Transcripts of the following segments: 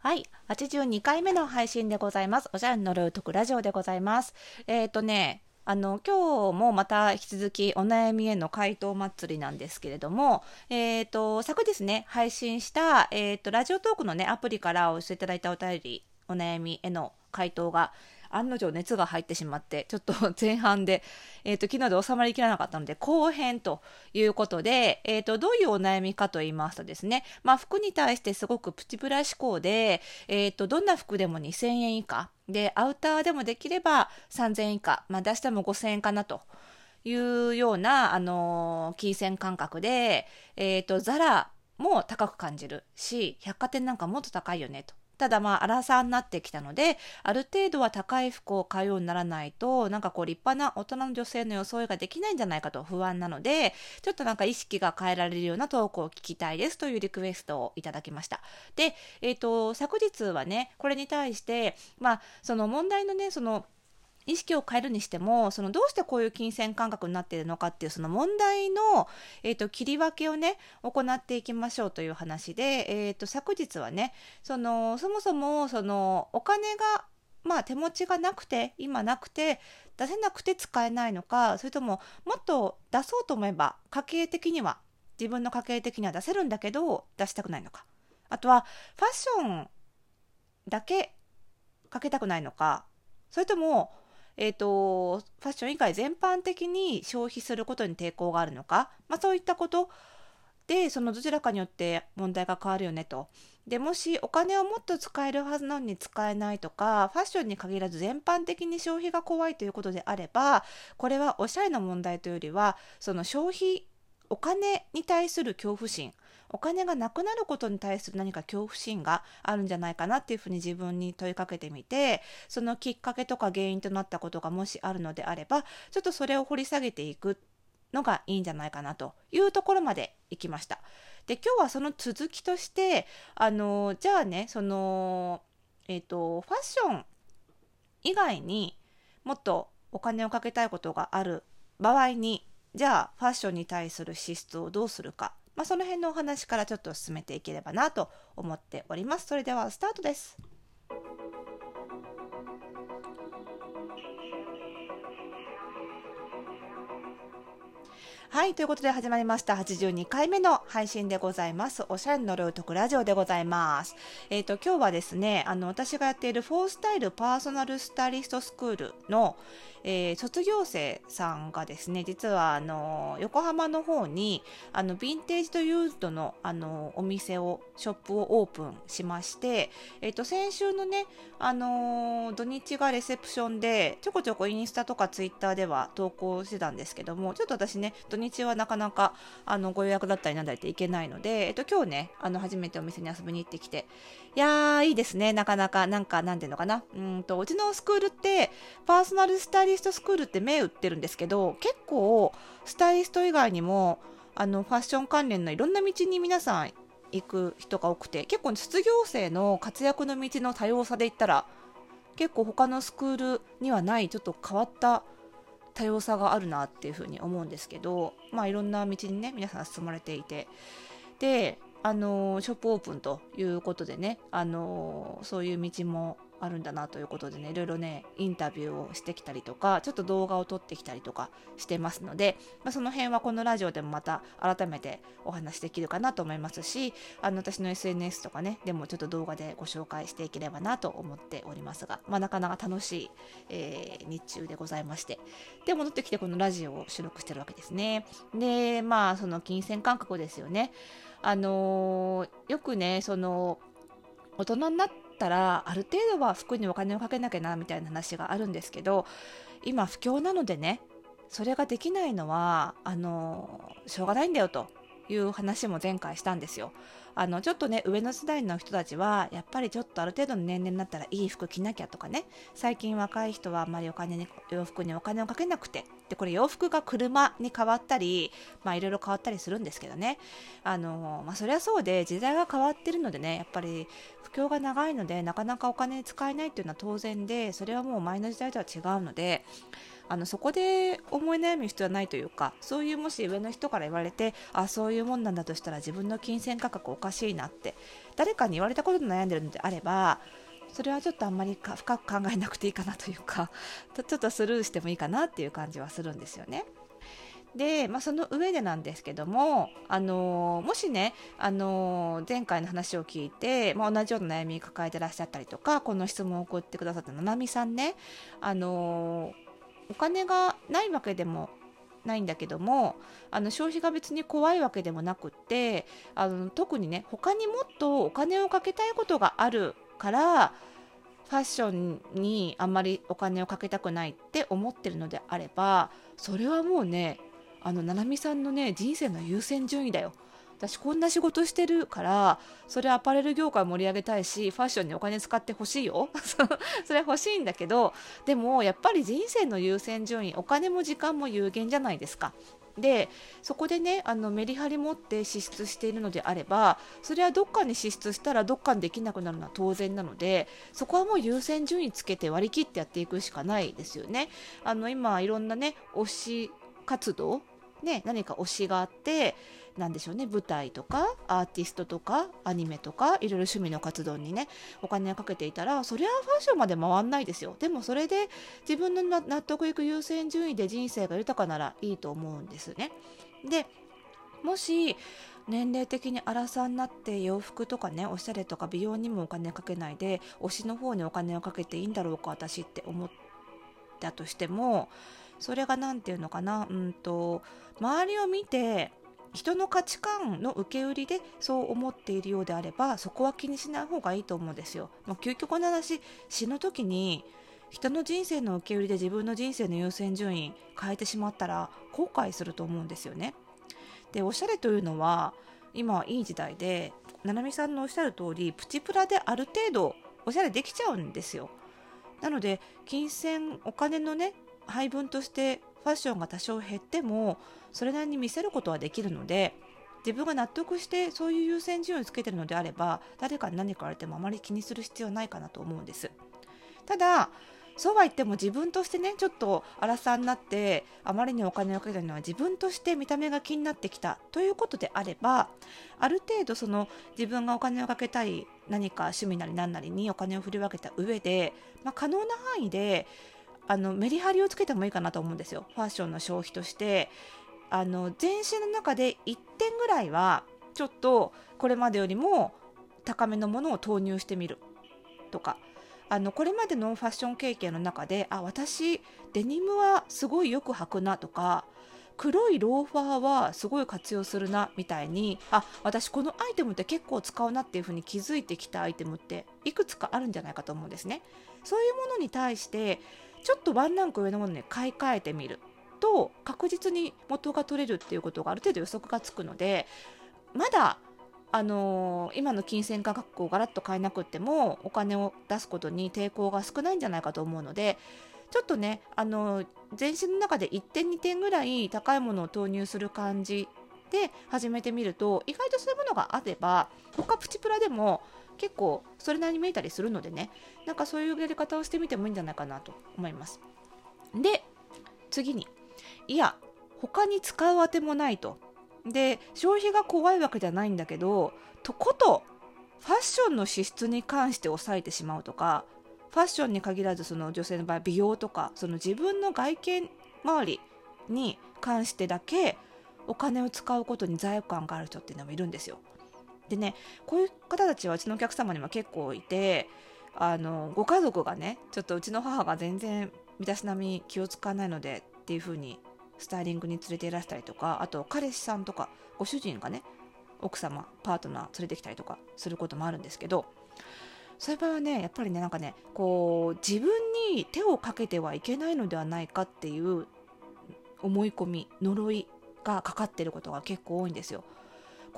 はい。82回目の配信でございます。おしゃれのルートクラジオでございます。えっ、ー、とね、あの、今日もまた引き続きお悩みへの回答祭りなんですけれども、えっ、ー、と、昨日ね、配信した、えっ、ー、と、ラジオトークのね、アプリからお寄せいただいたお便り、お悩みへの回答が、案の定熱が入ってしまって、ちょっと 前半で、えっ、ー、と、昨日で収まりきらなかったので、後編ということで、えっ、ー、と、どういうお悩みかと言いますとですね、まあ、服に対してすごくプチプラ思考で、えっ、ー、と、どんな服でも2000円以下、で、アウターでもできれば3000円以下、まあ、出しても5000円かなと。いうような、あのー、金銭感覚で、えっ、と、ザラも高く感じるし、百貨店なんかもっと高いよねと。ただまあ、アラサーになってきたので、ある程度は高い服を買うようにならないと、なんかこう立派な大人の女性の装いができないんじゃないかと不安なので、ちょっとなんか意識が変えられるようなトークを聞きたいですというリクエストをいただきました。で、えっ、ー、と、昨日はね、これに対して、まあ、その問題のね、その、意識を変えるにしてもそのどうしてこういう金銭感覚になっているのかっていうその問題の、えーと、切り分けをね行っていきましょうという話で、えーと、昨日はねそのそもそもそのお金がまあ手持ちがなくて今なくて出せなくて使えないのかそれとももっと出そうと思えば家計的には自分の家計的には出せるんだけど出したくないのか。あとはファッションだけかけたくないのか。それともえーと、ファッション以外全般的に消費することに抵抗があるのか、まあ、そういったことでそのどちらかによって問題が変わるよねと。でもしお金をもっと使えるはずなのに使えないとかファッションに限らず全般的に消費が怖いということであればこれはおしゃれの問題というよりはその消費お金に対する恐怖心お金がなくなることに対する何か恐怖心があるんじゃないかなっていうふうに自分に問いかけてみてそのきっかけとか原因となったことがもしあるのであればちょっとそれを掘り下げていくのがいいんじゃないかなというところまで行きました。で今日はその続きとしてあのじゃあねそのえっ、ー、とファッション以外にもっとお金をかけたいことがある場合にじゃあファッションに対する資質をどうするかまあ、その辺のお話からちょっと進めていければなと思っております。それではスタートです。はい。ということで始まりました。82回目の配信でございます。おしゃれのルートクラジオでございます。えっ、ー、と、今日はですね、あの、私がやっているフォースタイルパーソナルスタイリストスクールの、えー、卒業生さんがですね、実は、あの、横浜の方に、あの、ヴィンテージとユーズドの、あの、お店を、ショップをオープンしまして、えっ、ー、と、先週のね、あの、土日がレセプションで、ちょこちょこインスタとかツイッターでは投稿してたんですけども、ちょっと私ね、日はなかなかあのご予約だったりなんだりって行けないので、えっと、今日ね、あの初めてお店に遊びに行ってきて、いやー、いいですね、なかなか、なんか、なんていうのかな、うんと、うちのスクールって、パーソナルスタイリストスクールって銘打ってるんですけど、結構、スタイリスト以外にも、あのファッション関連のいろんな道に皆さん行く人が多くて結構卒業生の活躍の道の多様さで言ったら結構他のスクールにはないちょっと変わった多様さがあるなっていうふうに思うんですけど、まあ、いろんな道にね皆さん進まれていて。であのショップオープンということでねあのそういう道もあるんだなということでねいろいろねインタビューをしてきたりとかちょっと動画を撮ってきたりとかしてますので、まあ、その辺はこのラジオでもまた改めてお話しできるかなと思いますしあの私の SNS とかねでもちょっと動画でご紹介していければなと思っておりますが、まあ、なかなか楽しい、えー、日中でございましてで戻ってきてこのラジオを収録してるわけですね。でまあその金銭感覚ですよね。あのー、よくねその大人になってったらある程度は服にお金をかけなきゃなみたいな話があるんですけど今不況なのでねそれができないのはあのしょうがないんだよという話も前回したんですよ。あのちょっとね上の世代の人たちはやっぱりちょっとある程度の年齢になったらいい服着なきゃとかね最近若い人はあんまりお金に洋服にお金をかけなくてでこれ洋服が車に変わったりまあいろいろ変わったりするんですけどね。あの、まあ、そりゃそうで時代が変わってるのでねやっぱり不況が長いのでなかなかお金使えないっていうのは当然でそれはもう前の時代とは違うのであのそこで思い悩む必要はないというかそういうもし上の人から言われてあそういうもんなんだとしたら自分の金銭価格おかしいなって誰かに言われたことで悩んでるのであればそれはちょっとあんまり深く考えなくていいかなというか ちょっとスルーしてもいいかなっていう感じはするんですよね。で、まあ、その上でなんですけども、あの、もしね、あの、前回の話を聞いて、まあ、同じような悩み抱えてらっしゃったりとかこの質問を送ってくださったななみさんね、あのお金がないわけでもないんだけどもあの消費が別に怖いわけでもなくってあの特にね他にもっとお金をかけたいことがあるからファッションにあんまりお金をかけたくないって思ってるのであればそれはもうねあの七海さんのね人生の優先順位だよ。私こんな仕事してるからそれアパレル業界盛り上げたいしファッションにお金使ってほしいよ それ欲しいんだけどでもやっぱり人生の優先順位お金も時間も有限じゃないですか。でそこでねあのメリハリ持って支出しているのであればそれはどっかに支出したらどっかにできなくなるのは当然なのでそこはもう優先順位つけて割り切ってやっていくしかないですよね。あの今いろんなね推し活動ね何か推しがあってなんでしょうね。舞台とかアーティストとかアニメとかいろいろ趣味の活動にねお金をかけていたらそりゃファッションまで回んないですよ。でもそれで自分の納得いく優先順位で人生が豊かならいいと思うんですね。でもし年齢的に荒さになって洋服とかねおしゃれとか美容にもお金かけないで推しの方にお金をかけていいんだろうか私って思ったとしてもそれが何て言うのかな。うんと周りを見て人の価値観の受け売りでそう思っているようであればそこは気にしない方がいいと思うんですよ。もう究極の話死ぬ時に人の人生の受け売りで自分の人生の優先順位変えてしまったら後悔すると思うんですよね。でおしゃれというのは今いい時代で七海さんのおっしゃる通りプチプラである程度おしゃれできちゃうんですよ。なので金銭お金のね配分としてファッションが多少減ってもそれなりに見せることはできるので自分が納得してそういう優先順位をつけてるのであれば誰かに何か言われてもあまり気にする必要ないかなと思うんです。ただそうは言っても自分としてねちょっと荒さになってあまりにお金をかけたのは自分として見た目が気になってきたということであればある程度その自分がお金をかけたい何か趣味なり何なりにお金を振り分けた上で、まあ、可能な範囲であのメリハリをつけてもいいかなと思うんですよ。ファッションの消費として。あの全身の中で1点ぐらいはちょっとこれまでよりも高めのものを投入してみる。とか。あのこれまでのファッション経験の中であ私デニムはすごいよく履くな。とか。黒いローファーはすごい活用するな。みたいに。あ私このアイテムって結構使うなっていうふうに気づいてきたアイテムっていくつかあるんじゃないかと思うんですね。そういうものに対してちょっとワンランク上のものに買い替えてみると確実に元が取れるっていうことがある程度予測がつくのでまだあのー、今の金銭価格をガラッと変えなくてもお金を出すことに抵抗が少ないんじゃないかと思うのでちょっとね、あのー、全身の中で1点2点ぐらい高いものを投入する感じで始めてみると意外とそういうものがあれば他プチプラでも結構それなりに見えたりするのでねなんかそういうやり方をしてみてもいいんじゃないかなと思いますで次にいや他に使うあてもないとで消費が怖いわけじゃないんだけどとことファッションの支出に関して抑えてしまうとかファッションに限らずその女性の場合美容とかその自分の外見周りに関してだけお金を使うことに罪悪感がある人っていうのもいるんですよ。でねこういう方たちはうちのお客様にも結構いてあのご家族がねちょっとうちの母が全然身だしなみ気を使わないのでっていう風にスタイリングに連れていらしたりとかあと彼氏さんとかご主人がね奥様パートナー連れてきたりとかすることもあるんですけどそういう場合はねやっぱりねなんかねこう自分に手をかけてはいけないのではないかっていう思い込み呪いがかかってることが結構多いんですよ。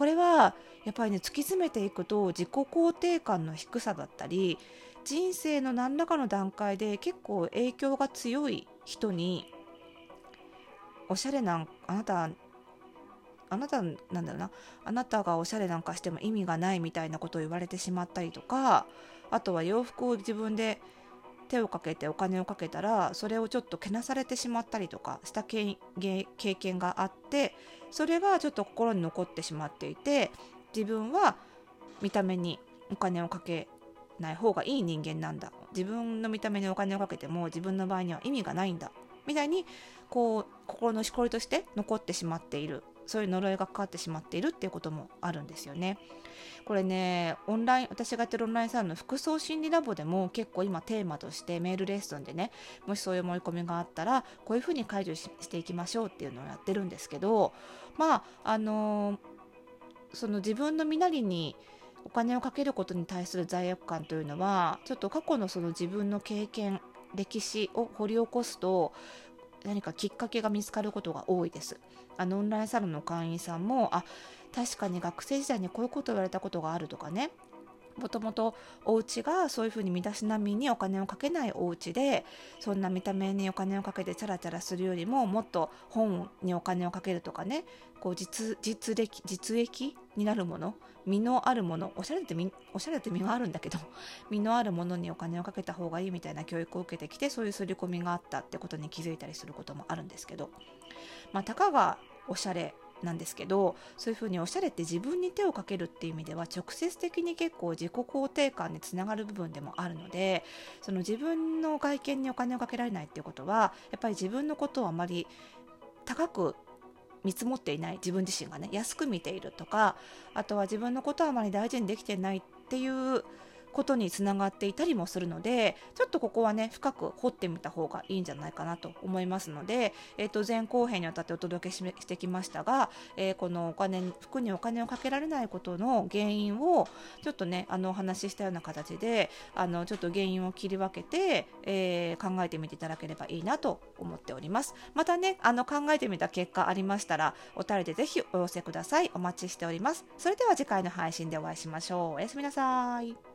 これはやっぱりね突き詰めていくと自己肯定感の低さだったり人生の何らかの段階で結構影響が強い人におしゃれなあなたあなたなんだろうなあなたがおしゃれなんかしても意味がないみたいなことを言われてしまったりとかあとは洋服を自分で手をかけてお金をかけたらそれをちょっとけなされてしまったりとかした経験があってそれがちょっと心に残ってしまっていて自分は見た目にお金をかけない方がいい人間なんだ。自分の見た目にお金をかけても自分の場合には意味がないんだ。みたいにこう心のしこりとして残ってしまっている。そういう呪いがかかってしまっているっていうこともあるんですよね。これねオンライン私がやってるオンラインサロンの服装心理ラボでも結構今テーマとしてメールレッスンでねもしそういう思い込みがあったらこういうふうに解除していきましょうっていうのをやってるんですけどまああの、その自分の身なりにお金をかけることに対する罪悪感というのはちょっと過去のその自分の経験歴史を掘り起こすと何かきっかけが見つかることが多いです。あのオンラインサロンの会員さんもあ確かに学生時代にこういうことを言われたことがあるとかねもともとお家がそういうふうに身だしなみにお金をかけないお家でそんな見た目にお金をかけてチャラチャラするよりももっと本にお金をかけるとかねこう実実歴実益になるもの身のあるものおしゃれっておしゃれって身はあるんだけど 身のあるものにお金をかけた方がいいみたいな教育を受けてきてそういう刷り込みがあったってことに気づいたりすることもあるんですけど、まあ、たかがおしゃれなんですけどそういうふうにおしゃれって自分に手をかけるっていう意味では直接的に結構自己肯定感につながる部分でもあるのでその自分の外見にお金をかけられないっていうことはやっぱり自分のことをあまり高く見積もっていない自分自身がね安く見ているとかあとは自分のことをあまり大事にできてないっていうことにつながっていたりもするのでちょっとここはね深く掘ってみた方がいいんじゃないかなと思いますので、えー、と前後編にわたってお届けしてきましたが、えー、このお金服にお金をかけられないことの原因をちょっとねあのお話ししたような形であのちょっと原因を切り分けて、えー、考えてみていただければいいなと思っております。またねあの考えてみた結果ありましたらお便りでぜひお寄せください。お待ちしております。それでは次回の配信でお会いしましょう。おやすみなさい。